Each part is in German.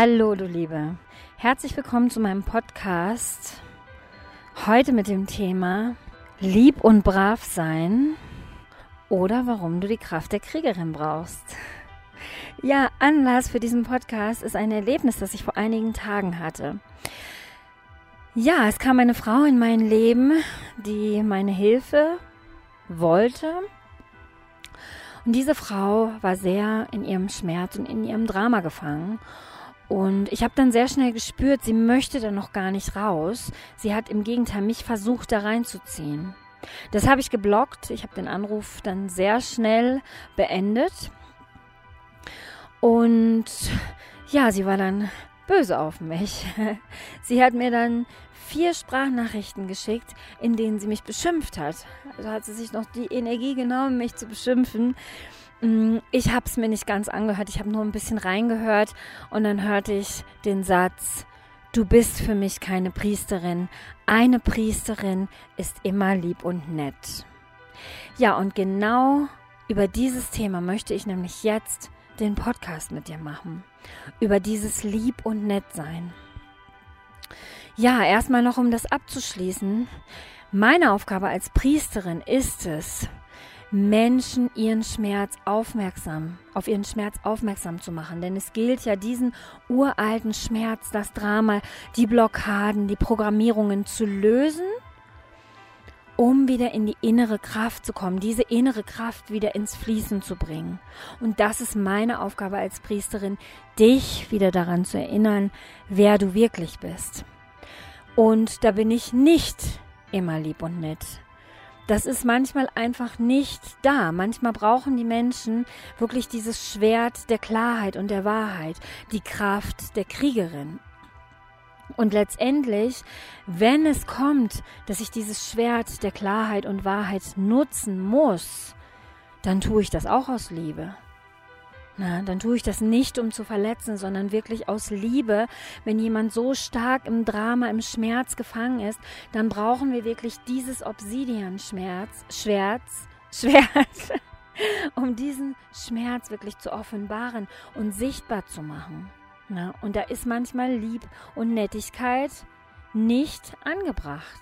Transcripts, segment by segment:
Hallo, du Liebe. Herzlich willkommen zu meinem Podcast. Heute mit dem Thema Lieb und brav sein oder warum du die Kraft der Kriegerin brauchst. Ja, Anlass für diesen Podcast ist ein Erlebnis, das ich vor einigen Tagen hatte. Ja, es kam eine Frau in mein Leben, die meine Hilfe wollte. Und diese Frau war sehr in ihrem Schmerz und in ihrem Drama gefangen. Und ich habe dann sehr schnell gespürt, sie möchte da noch gar nicht raus. Sie hat im Gegenteil mich versucht, da reinzuziehen. Das habe ich geblockt. Ich habe den Anruf dann sehr schnell beendet. Und ja, sie war dann böse auf mich. Sie hat mir dann vier Sprachnachrichten geschickt, in denen sie mich beschimpft hat. Also hat sie sich noch die Energie genommen, mich zu beschimpfen. Mm, ich habe es mir nicht ganz angehört, ich habe nur ein bisschen reingehört und dann hörte ich den Satz, du bist für mich keine Priesterin. Eine Priesterin ist immer lieb und nett. Ja, und genau über dieses Thema möchte ich nämlich jetzt den Podcast mit dir machen. Über dieses Lieb und Nett sein. Ja, erstmal noch, um das abzuschließen. Meine Aufgabe als Priesterin ist es, Menschen ihren Schmerz aufmerksam, auf ihren Schmerz aufmerksam zu machen. Denn es gilt ja, diesen uralten Schmerz, das Drama, die Blockaden, die Programmierungen zu lösen, um wieder in die innere Kraft zu kommen, diese innere Kraft wieder ins Fließen zu bringen. Und das ist meine Aufgabe als Priesterin, dich wieder daran zu erinnern, wer du wirklich bist. Und da bin ich nicht immer lieb und nett. Das ist manchmal einfach nicht da. Manchmal brauchen die Menschen wirklich dieses Schwert der Klarheit und der Wahrheit, die Kraft der Kriegerin. Und letztendlich, wenn es kommt, dass ich dieses Schwert der Klarheit und Wahrheit nutzen muss, dann tue ich das auch aus Liebe. Na, dann tue ich das nicht, um zu verletzen, sondern wirklich aus Liebe. Wenn jemand so stark im Drama, im Schmerz gefangen ist, dann brauchen wir wirklich dieses Obsidian-Schmerz, Schwerz, Schwert, um diesen Schmerz wirklich zu offenbaren und sichtbar zu machen. Na, und da ist manchmal Lieb und Nettigkeit nicht angebracht.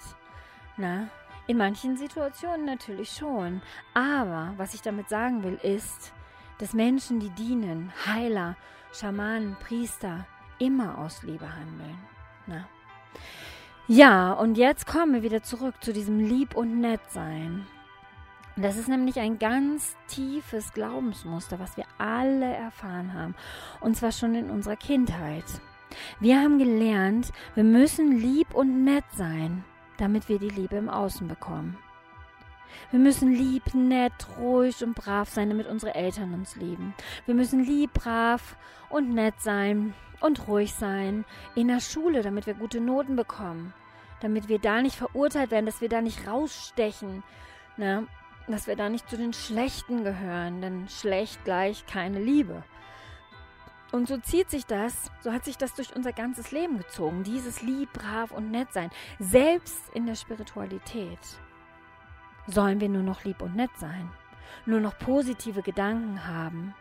Na, in manchen Situationen natürlich schon. Aber was ich damit sagen will, ist, dass Menschen, die dienen, Heiler, Schamanen, Priester, immer aus Liebe handeln. Na? Ja, und jetzt kommen wir wieder zurück zu diesem Lieb und Nettsein. Das ist nämlich ein ganz tiefes Glaubensmuster, was wir alle erfahren haben. Und zwar schon in unserer Kindheit. Wir haben gelernt, wir müssen lieb und nett sein, damit wir die Liebe im Außen bekommen. Wir müssen lieb, nett, ruhig und brav sein, damit unsere Eltern uns lieben. Wir müssen lieb, brav und nett sein und ruhig sein in der Schule, damit wir gute Noten bekommen. Damit wir da nicht verurteilt werden, dass wir da nicht rausstechen. Ne? Dass wir da nicht zu den Schlechten gehören, denn schlecht gleich keine Liebe. Und so zieht sich das, so hat sich das durch unser ganzes Leben gezogen, dieses lieb, brav und nett sein, selbst in der Spiritualität sollen wir nur noch lieb und nett sein, nur noch positive Gedanken haben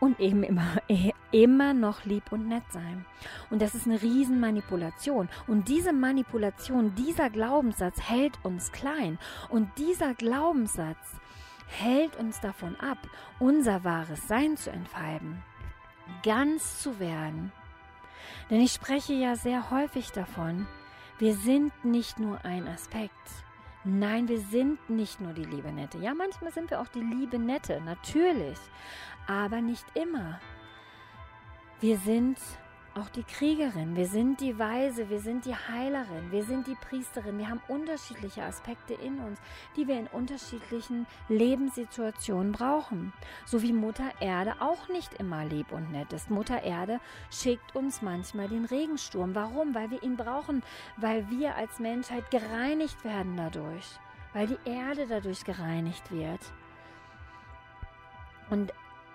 und eben immer, immer noch lieb und nett sein. Und das ist eine Riesenmanipulation. Und diese Manipulation, dieser Glaubenssatz hält uns klein. Und dieser Glaubenssatz hält uns davon ab, unser wahres Sein zu entfalten, ganz zu werden. Denn ich spreche ja sehr häufig davon, wir sind nicht nur ein Aspekt. Nein, wir sind nicht nur die liebe Nette. Ja, manchmal sind wir auch die liebe Nette, natürlich. Aber nicht immer. Wir sind auch die Kriegerin, wir sind die Weise, wir sind die Heilerin, wir sind die Priesterin. Wir haben unterschiedliche Aspekte in uns, die wir in unterschiedlichen Lebenssituationen brauchen. So wie Mutter Erde auch nicht immer lieb und nett ist. Mutter Erde schickt uns manchmal den Regensturm. Warum? Weil wir ihn brauchen, weil wir als Menschheit gereinigt werden dadurch, weil die Erde dadurch gereinigt wird. Und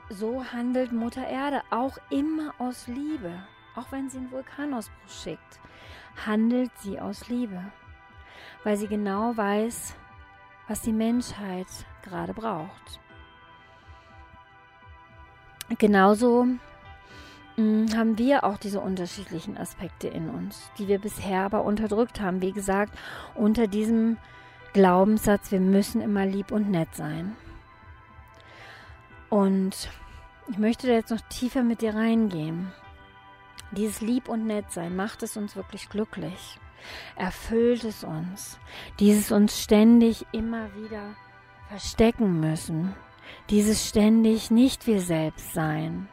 so handelt Mutter Erde auch immer aus Liebe auch wenn sie einen Vulkanausbruch schickt, handelt sie aus Liebe, weil sie genau weiß, was die Menschheit gerade braucht. Genauso mm, haben wir auch diese unterschiedlichen Aspekte in uns, die wir bisher aber unterdrückt haben. Wie gesagt, unter diesem Glaubenssatz, wir müssen immer lieb und nett sein. Und ich möchte da jetzt noch tiefer mit dir reingehen. Dieses Lieb und Nett sein macht es uns wirklich glücklich. Erfüllt es uns. Dieses uns ständig immer wieder verstecken müssen. Dieses ständig nicht wir selbst sein.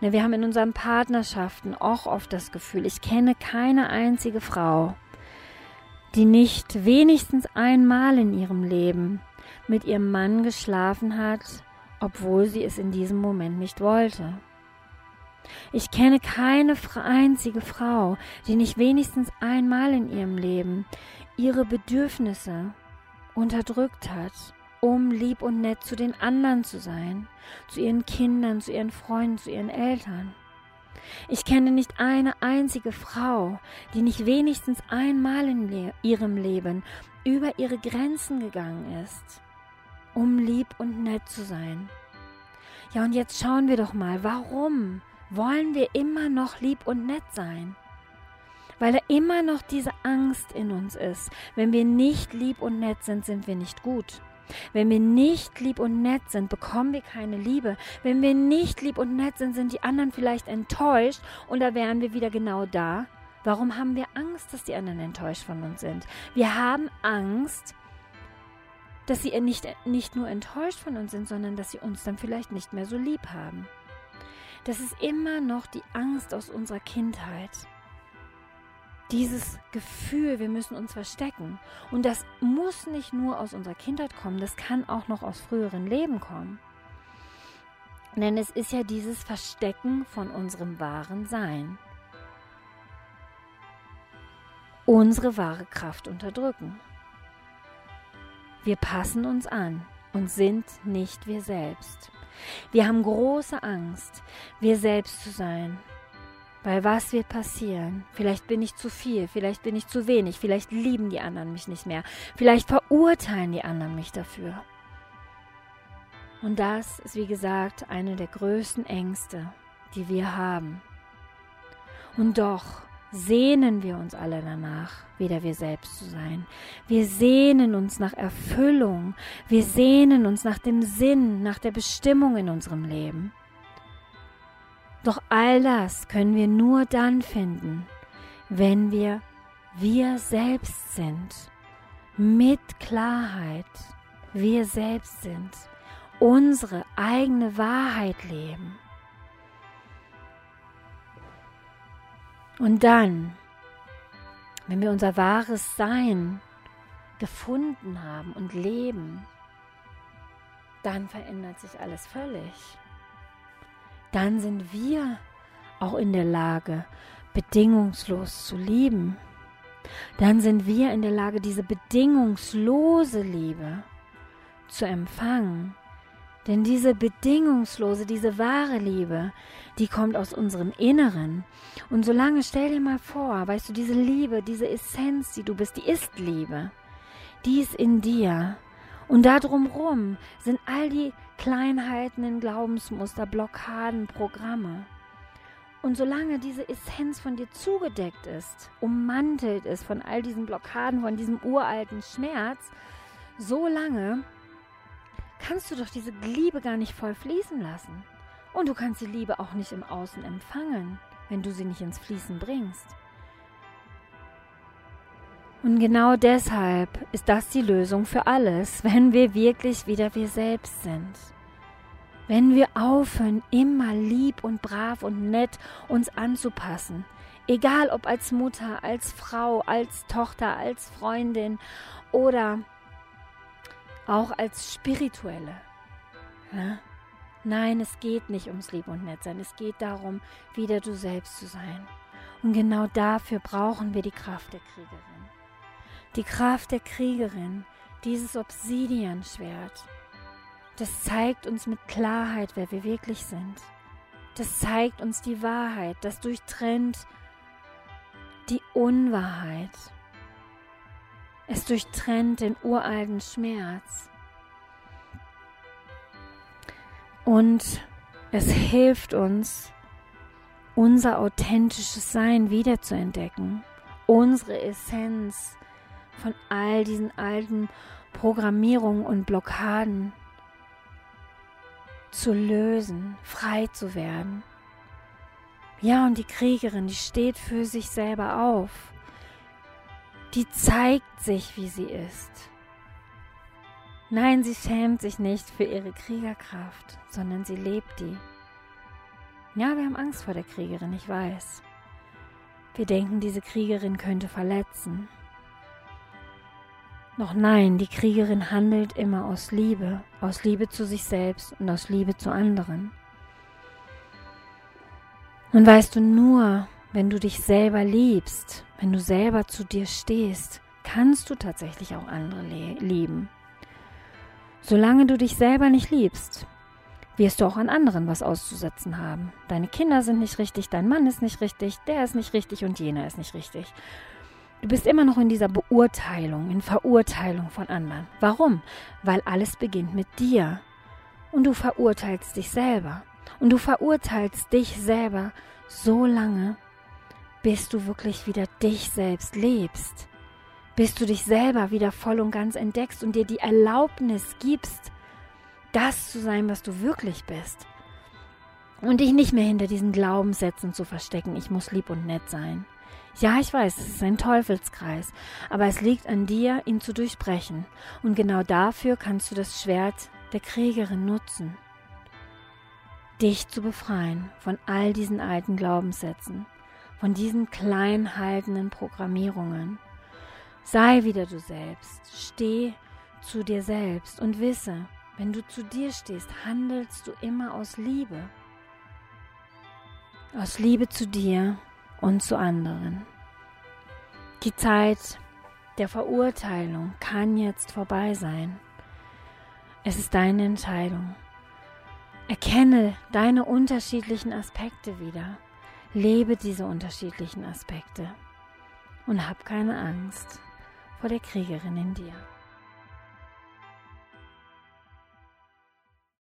Ne, wir haben in unseren Partnerschaften auch oft das Gefühl, ich kenne keine einzige Frau, die nicht wenigstens einmal in ihrem Leben mit ihrem Mann geschlafen hat, obwohl sie es in diesem Moment nicht wollte. Ich kenne keine einzige Frau, die nicht wenigstens einmal in ihrem Leben ihre Bedürfnisse unterdrückt hat, um lieb und nett zu den anderen zu sein, zu ihren Kindern, zu ihren Freunden, zu ihren Eltern. Ich kenne nicht eine einzige Frau, die nicht wenigstens einmal in le ihrem Leben über ihre Grenzen gegangen ist, um lieb und nett zu sein. Ja, und jetzt schauen wir doch mal, warum wollen wir immer noch lieb und nett sein? Weil da immer noch diese Angst in uns ist. Wenn wir nicht lieb und nett sind, sind wir nicht gut. Wenn wir nicht lieb und nett sind, bekommen wir keine Liebe. Wenn wir nicht lieb und nett sind, sind die anderen vielleicht enttäuscht und da wären wir wieder genau da. Warum haben wir Angst, dass die anderen enttäuscht von uns sind? Wir haben Angst, dass sie nicht, nicht nur enttäuscht von uns sind, sondern dass sie uns dann vielleicht nicht mehr so lieb haben. Das ist immer noch die Angst aus unserer Kindheit. Dieses Gefühl, wir müssen uns verstecken. Und das muss nicht nur aus unserer Kindheit kommen, das kann auch noch aus früheren Leben kommen. Denn es ist ja dieses Verstecken von unserem wahren Sein. Unsere wahre Kraft unterdrücken. Wir passen uns an und sind nicht wir selbst. Wir haben große Angst, wir selbst zu sein. Weil was wird passieren? Vielleicht bin ich zu viel, vielleicht bin ich zu wenig, vielleicht lieben die anderen mich nicht mehr, vielleicht verurteilen die anderen mich dafür. Und das ist, wie gesagt, eine der größten Ängste, die wir haben. Und doch sehnen wir uns alle danach, wieder wir selbst zu sein. Wir sehnen uns nach Erfüllung. Wir sehnen uns nach dem Sinn, nach der Bestimmung in unserem Leben. Doch all das können wir nur dann finden, wenn wir wir selbst sind, mit Klarheit wir selbst sind, unsere eigene Wahrheit leben. Und dann, wenn wir unser wahres Sein gefunden haben und leben, dann verändert sich alles völlig. Dann sind wir auch in der Lage, bedingungslos zu lieben. Dann sind wir in der Lage, diese bedingungslose Liebe zu empfangen denn diese bedingungslose, diese wahre Liebe, die kommt aus unserem Inneren. Und solange, stell dir mal vor, weißt du, diese Liebe, diese Essenz, die du bist, die ist Liebe. Die ist in dir. Und da drumrum sind all die Kleinheiten in Glaubensmuster, Blockaden, Programme. Und solange diese Essenz von dir zugedeckt ist, ummantelt ist von all diesen Blockaden, von diesem uralten Schmerz, so lange kannst du doch diese Liebe gar nicht voll fließen lassen. Und du kannst die Liebe auch nicht im Außen empfangen, wenn du sie nicht ins Fließen bringst. Und genau deshalb ist das die Lösung für alles, wenn wir wirklich wieder wir selbst sind. Wenn wir aufhören, immer lieb und brav und nett uns anzupassen. Egal ob als Mutter, als Frau, als Tochter, als Freundin oder auch als spirituelle. Ja? Nein, es geht nicht ums Lieb und Nettsein. Es geht darum, wieder du selbst zu sein. Und genau dafür brauchen wir die Kraft der Kriegerin. Die Kraft der Kriegerin, dieses Obsidianschwert, das zeigt uns mit Klarheit, wer wir wirklich sind. Das zeigt uns die Wahrheit, das durchtrennt die Unwahrheit. Es durchtrennt den uralten Schmerz. Und es hilft uns, unser authentisches Sein wiederzuentdecken, unsere Essenz von all diesen alten Programmierungen und Blockaden zu lösen, frei zu werden. Ja, und die Kriegerin, die steht für sich selber auf. Die zeigt sich, wie sie ist. Nein, sie schämt sich nicht für ihre Kriegerkraft, sondern sie lebt die. Ja, wir haben Angst vor der Kriegerin, ich weiß. Wir denken, diese Kriegerin könnte verletzen. Doch nein, die Kriegerin handelt immer aus Liebe, aus Liebe zu sich selbst und aus Liebe zu anderen. Und weißt du, nur wenn du dich selber liebst, wenn du selber zu dir stehst, kannst du tatsächlich auch andere lieben. Solange du dich selber nicht liebst, wirst du auch an anderen was auszusetzen haben. Deine Kinder sind nicht richtig, dein Mann ist nicht richtig, der ist nicht richtig und jener ist nicht richtig. Du bist immer noch in dieser Beurteilung, in Verurteilung von anderen. Warum? Weil alles beginnt mit dir. Und du verurteilst dich selber. Und du verurteilst dich selber so lange, bis du wirklich wieder dich selbst lebst. Bis du dich selber wieder voll und ganz entdeckst und dir die Erlaubnis gibst, das zu sein, was du wirklich bist. Und dich nicht mehr hinter diesen Glaubenssätzen zu verstecken, ich muss lieb und nett sein. Ja, ich weiß, es ist ein Teufelskreis, aber es liegt an dir, ihn zu durchbrechen. Und genau dafür kannst du das Schwert der Kriegerin nutzen. Dich zu befreien von all diesen alten Glaubenssätzen, von diesen klein haltenden Programmierungen. Sei wieder du selbst, steh zu dir selbst und wisse, wenn du zu dir stehst, handelst du immer aus Liebe. Aus Liebe zu dir und zu anderen. Die Zeit der Verurteilung kann jetzt vorbei sein. Es ist deine Entscheidung. Erkenne deine unterschiedlichen Aspekte wieder. Lebe diese unterschiedlichen Aspekte. Und hab keine Angst vor der Kriegerin in dir.